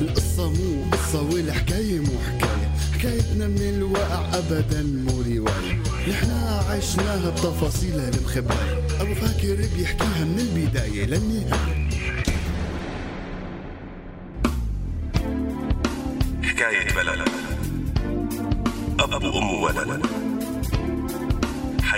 القصة مو قصة والحكاية مو حكاية. حكايتنا من الواقع أبدا مو رواية. نحنا عشناها بتفاصيلها المخباية أبو فاكر بيحكيها من البداية للنهاية. حكاية بلد. أب وأم وولد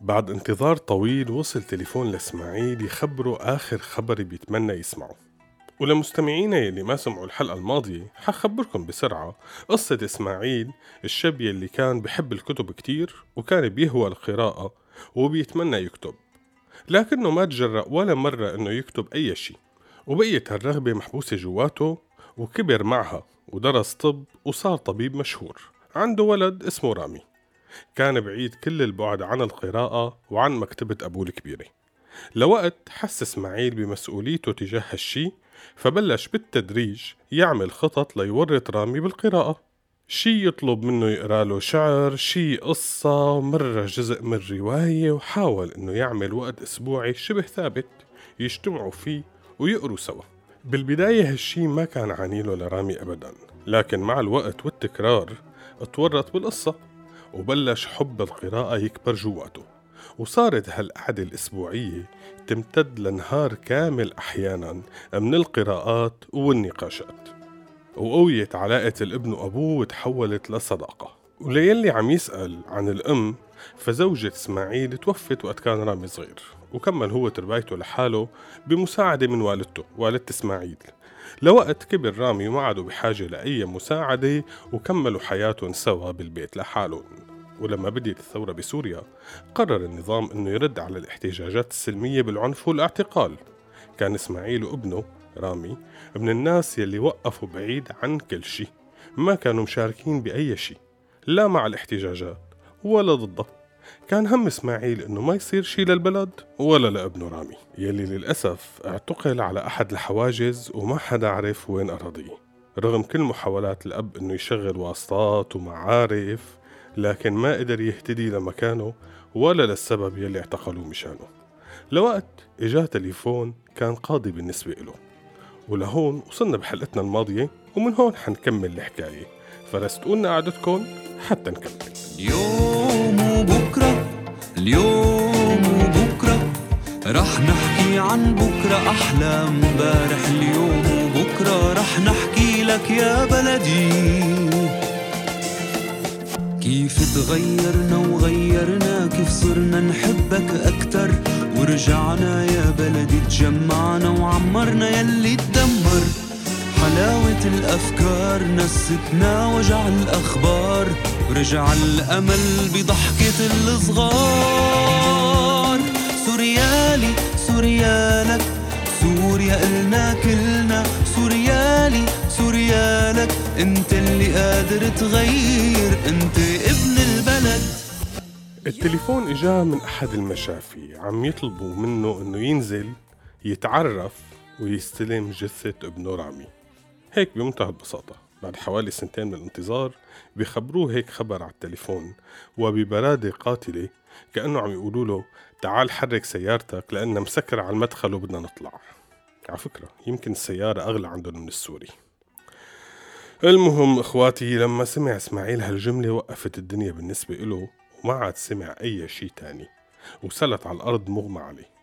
بعد انتظار طويل وصل تليفون لإسماعيل يخبره آخر خبر بيتمنى يسمعه. ولمستمعينا يلي ما سمعوا الحلقة الماضية حخبركم بسرعة. قصة إسماعيل الشاب يلي كان بحب الكتب كتير وكان بيهوى القراءة وبيتمنى يكتب. لكنه ما تجرأ ولا مرة إنه يكتب أي شي. وبقيت هالرغبة محبوسة جواته وكبر معها ودرس طب وصار طبيب مشهور. عنده ولد اسمه رامي. كان بعيد كل البعد عن القراءة وعن مكتبة أبوه الكبيرة. لوقت حس إسماعيل بمسؤوليته تجاه هالشي فبلش بالتدريج يعمل خطط ليورط رامي بالقراءة. شي يطلب منه يقرأ له شعر شي قصة مرة جزء من رواية وحاول إنه يعمل وقت أسبوعي شبه ثابت يجتمعوا فيه ويقروا سوا. بالبداية هالشي ما كان عنيله لرامي أبدا لكن مع الوقت والتكرار اتورط بالقصة. وبلش حب القراءة يكبر جواته. وصارت هالقعدة الأسبوعية تمتد لنهار كامل أحيانا من القراءات والنقاشات. وقويت علاقة الابن وأبوه وتحولت لصداقة. وليلي عم يسأل عن الأم فزوجة إسماعيل توفت وقت كان رامي صغير. وكمل هو تربايته لحاله بمساعدة من والدته والدة إسماعيل. لوقت كبر رامي وما عادوا بحاجة لأي مساعدة وكملوا حياتهم سوا بالبيت لحالهم. ولما بديت الثورة بسوريا قرر النظام أنه يرد على الاحتجاجات السلمية بالعنف والاعتقال. كان إسماعيل وابنه رامي من الناس يلي وقفوا بعيد عن كل شيء ما كانوا مشاركين بأي شيء لا مع الاحتجاجات ولا ضدها كان هم إسماعيل إنه ما يصير شي للبلد ولا لابنه رامي. يلي للأسف اعتقل على أحد الحواجز وما حدا عرف وين أراضيه. رغم كل محاولات الأب إنه يشغل واسطات ومعارف لكن ما قدر يهتدي لمكانه ولا للسبب يلي اعتقلوه مشانه. لوقت إجاه تليفون كان قاضي بالنسبة له ولهون وصلنا بحلقتنا الماضية ومن هون حنكمل الحكاية. فرستقولنا قعدتكم حتى نكمل. وبكرة اليوم وبكرة رح نحكي عن بكرة أحلى امبارح اليوم وبكرة رح نحكي لك يا بلدي. كيف تغيرنا وغيرنا كيف صرنا نحبك أكتر. ورجعنا يا بلدي تجمعنا وعمرنا يلي تدمر. حلاوة الأفكار نستنا وجع الأخبار. ورجع الأمل بضحكة الصغار. سوريالي سوريالك سوريا إلنا كلنا. سوريالي سوريالك أنت اللي قادر تغير. أنت ابن البلد. التليفون اجاه من أحد المشافي. عم يطلبوا منه إنه ينزل يتعرف ويستلم جثة ابنه رامي. هيك بمنتهى البساطة. بعد حوالي سنتين من الانتظار بيخبروه هيك خبر على التليفون وببرادة قاتلة كأنه عم يقولوا له تعال حرك سيارتك لأنها مسكرة على المدخل وبدنا نطلع على فكرة يمكن السيارة أغلى عندهم من السوري. المهم إخواتي لما سمع إسماعيل هالجملة وقفت الدنيا بالنسبة له وما عاد سمع أي شي تاني وسلت على الأرض مغمى عليه.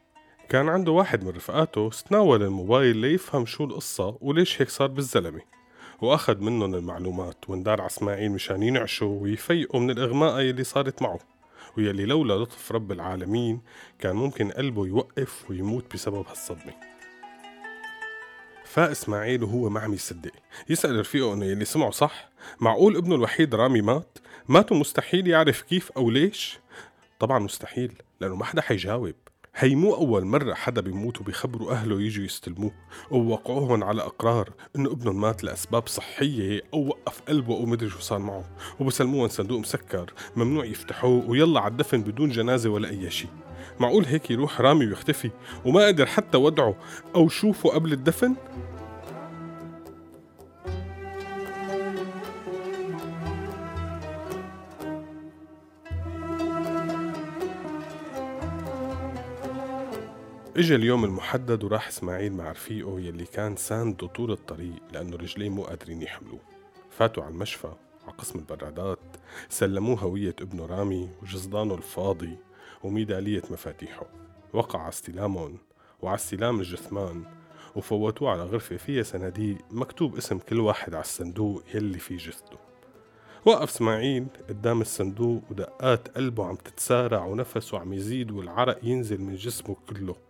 كان عنده واحد من رفقاته استناول الموبايل ليفهم شو القصة وليش هيك صار بالزلمة. وأخذ منهم المعلومات واندار على اسماعيل مشان ينعشوا ويفيقوا من الإغماء اللي صارت معه. ويلي لولا لطف رب العالمين كان ممكن قلبه يوقف ويموت بسبب هالصدمة. فإسماعيل وهو ما عم يصدق. يسأل رفيقه إنه يلي سمعه صح؟ معقول ابنه الوحيد رامي مات؟ مات ومستحيل يعرف كيف أو ليش؟ طبعا مستحيل لأنه ما حدا حيجاوب. هي مو أول مرة حدا بيموت وبيخبروا أهله يجوا يستلموه. ووقعوهم على أقرار إنه ابنهم مات لأسباب صحية أو وقف قلبه أو مدري شو صار معه. وبسلموهم صندوق مسكر ممنوع يفتحوه ويلا على الدفن بدون جنازة ولا أي شيء. معقول هيك يروح رامي ويختفي وما قدر حتى ودعه أو شوفه قبل الدفن؟ اجى اليوم المحدد وراح إسماعيل مع رفيقه يلي كان سانده طول الطريق لأنه رجليه مو قادرين يحملوه. فاتوا على المشفى على قسم البرادات سلموه هوية ابنه رامي وجزدانه الفاضي وميدالية مفاتيحه. وقع على استلامهم وعلى استلام الجثمان وفوتوه على غرفة فيها صناديق مكتوب اسم كل واحد على الصندوق يلي فيه جثته. وقف إسماعيل قدام الصندوق ودقات قلبه عم تتسارع ونفسه عم يزيد والعرق ينزل من جسمه كله.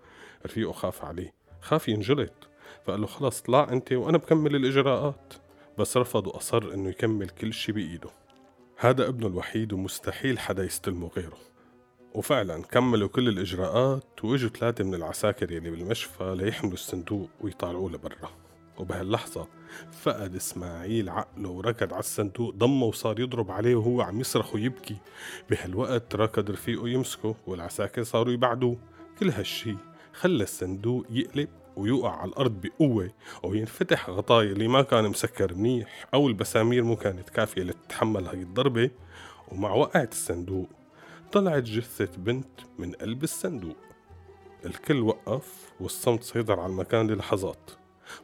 رفيقه خاف عليه. خاف ينجلط. فقال له خلص طلع أنت وأنا بكمل الإجراءات. بس رفض وأصر إنه يكمل كل شي بإيده. هذا ابنه الوحيد ومستحيل حدا يستلمه غيره. وفعلا كملوا كل الإجراءات وإجوا ثلاثة من العساكر يلي بالمشفى ليحملوا الصندوق ويطالعوه لبرا. وبهاللحظة فقد إسماعيل عقله وركض على الصندوق ضمه وصار يضرب عليه وهو عم يصرخ ويبكي. بهالوقت ركض رفيقه يمسكه والعساكر صاروا يبعدوه. كل هالشي خلى الصندوق يقلب ويوقع على الأرض بقوة وينفتح غطايا اللي ما كان مسكر منيح أو البسامير مو كانت كافية لتتحمل هاي الضربة. ومع وقعة الصندوق طلعت جثة بنت من قلب الصندوق. الكل وقف والصمت سيطر على المكان للحظات.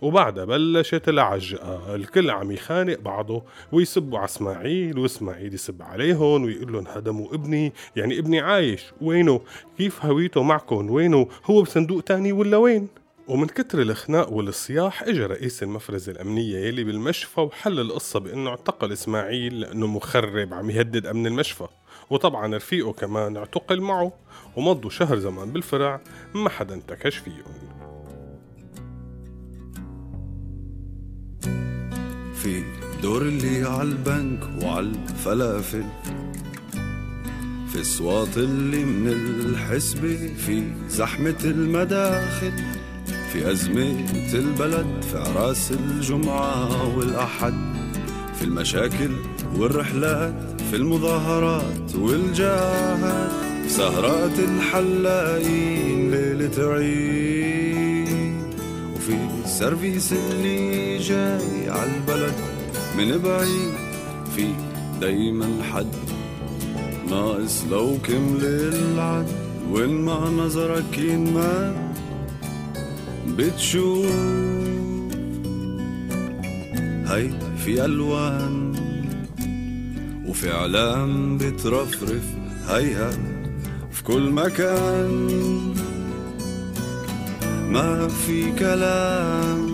وبعدها بلشت العجقة الكل عم يخانق بعضه ويسبوا على اسماعيل واسماعيل يسب عليهم ويقول لهم هدموا ابني. يعني ابني عايش. وينه؟ كيف هويته معكم وينه؟ هو بصندوق تاني ولا وين؟ ومن كتر الخناق والصياح اجى رئيس المفرزة الأمنية يلي بالمشفى وحل القصة بأنه اعتقل إسماعيل لأنه مخرب عم يهدد أمن المشفى. وطبعا رفيقه كمان اعتقل معه. ومضوا شهر زمان بالفرع ما حدا انتكش فيهم. في دور اللي عالبنك وعالفلافل في الصوات اللي من الحسبة في زحمة المداخل في أزمة البلد في عراس الجمعة والأحد في المشاكل والرحلات في المظاهرات والجاهات. في سهرات الحلاقين ليلة عيد. وفي السيرفيس اللي جاي عالبلد من بعيد في دايما حد ناقص لو كمل العد وين ما نظرك ينمد؟ بتشوف هي في ألوان وفي إعلام بترفرف هيها في كل مكان. ما في كلام.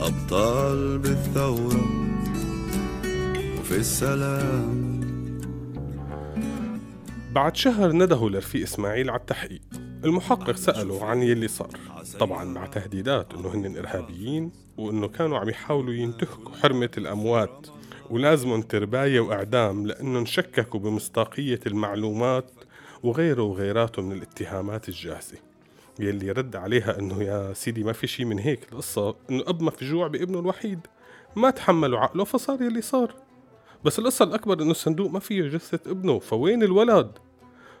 أبطال بالثورة وفي السلام. بعد شهر ندهوا لرفيق إسماعيل على التحقيق المحقق سأله عن يلي صار. طبعا مع تهديدات إنه هن إرهابيين وإنه كانوا عم يحاولوا ينتهكوا حرمة الأموات ولازمهم ترباية وإعدام لأنهم شككوا بمصداقية المعلومات وغيره وغيراته من الاتهامات الجاهزة. يلي رد عليها إنه يا سيدي ما في شي من هيك. القصة إنه اب مفجوع بابنه الوحيد. ما تحملوا عقله فصار يلي صار. بس القصة الأكبر إنه الصندوق ما فيه جثة ابنه فوين الولد؟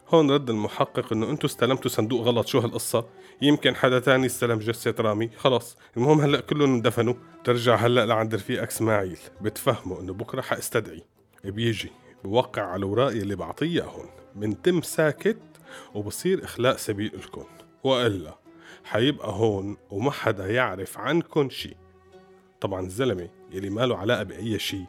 هون رد المحقق إنه انتو استلمتوا صندوق غلط. شو هالقصة؟ يمكن حدا تاني استلم جثة رامي. خلص المهم هلأ كلهم اندفنوا. ترجع هلأ لعند رفيقك إسماعيل. بتفهموا إنه بكرة حأستدعي. بيجي بوقع على الاوراق اللي بعطيه هون. بنتم ساكت وبصير إخلاء سبيل لكم. وإلا حيبقى هون وما حدا يعرف عنكم شي. طبعا الزلمة يلي ما له علاقة بأي شي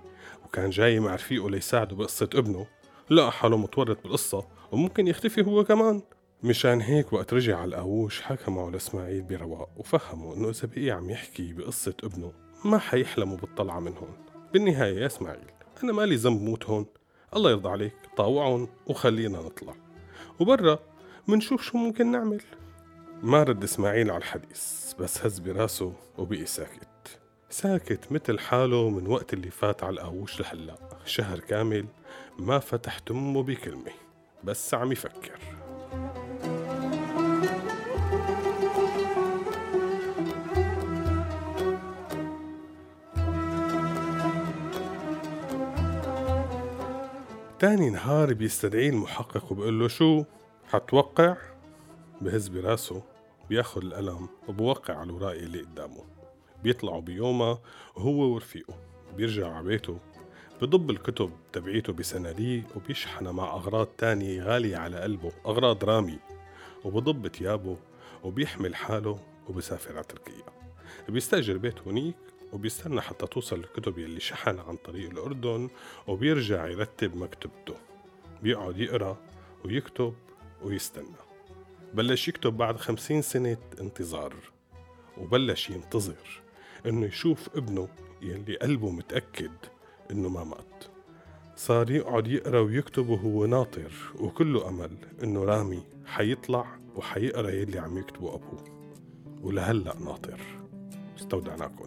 وكان جاي مع رفيقه ليساعده بقصة ابنه لقى حاله متورط بالقصة وممكن يختفي هو كمان. مشان هيك وقت رجع على القاووش حكى معه لإسماعيل برواق وفهمه إنه إذا بقي عم يحكي بقصة ابنه ما حيحلموا بالطلعة من هون. بالنهاية يا إسماعيل أنا مالي ذنب موت هون. الله يرضى عليك طاوعهم وخلينا نطلع. وبرا منشوف شو ممكن نعمل. ما رد إسماعيل على الحديث بس هز براسه وبقي ساكت. ساكت مثل حاله من وقت اللي فات على القاووش لهلا. شهر كامل ما فتح تمه بكلمة بس عم يفكر. تاني نهار بيستدعيه المحقق وبقول له شو؟ حتوقع؟ بهز براسه بياخد القلم وبوقع على الوراق اللي قدامه. بيطلعوا بيومها وهو ورفيقه. بيرجع على بيته. بضب الكتب تبعيته بصناديق وبيشحنها مع أغراض تانية غالية على قلبه أغراض رامي. وبضب تيابه وبيحمل حاله وبسافر على تركيا. بيستأجر بيت هونيك وبيستنى حتى توصل الكتب يلي شحن عن طريق الأردن وبيرجع يرتب مكتبته. بيقعد يقرأ ويكتب ويستنى. بلش يكتب بعد خمسين سنة انتظار وبلش ينتظر إنه يشوف ابنه يلي قلبه متأكد إنه ما مات. صار يقعد يقرأ ويكتب وهو ناطر وكله أمل إنه رامي حيطلع وحيقرأ يلي عم يكتبه أبوه. ولهلأ ناطر. استودعناكم.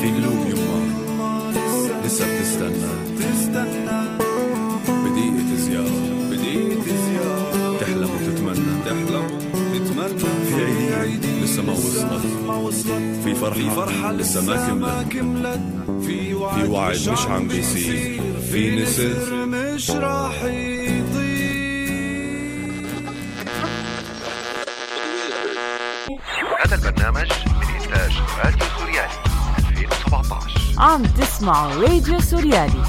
في قلوب يما لسه بتستنى. تستنى لسه ما وصلت ما وصلت في فرحة في فرحة لسه ما كملت في وعد, في وعد مش عم بيصير. في نسر. مش راح يطير. هذا البرنامج من إنتاج راديو سوريالي 2017 عم تسمعوا راديو سوريالي.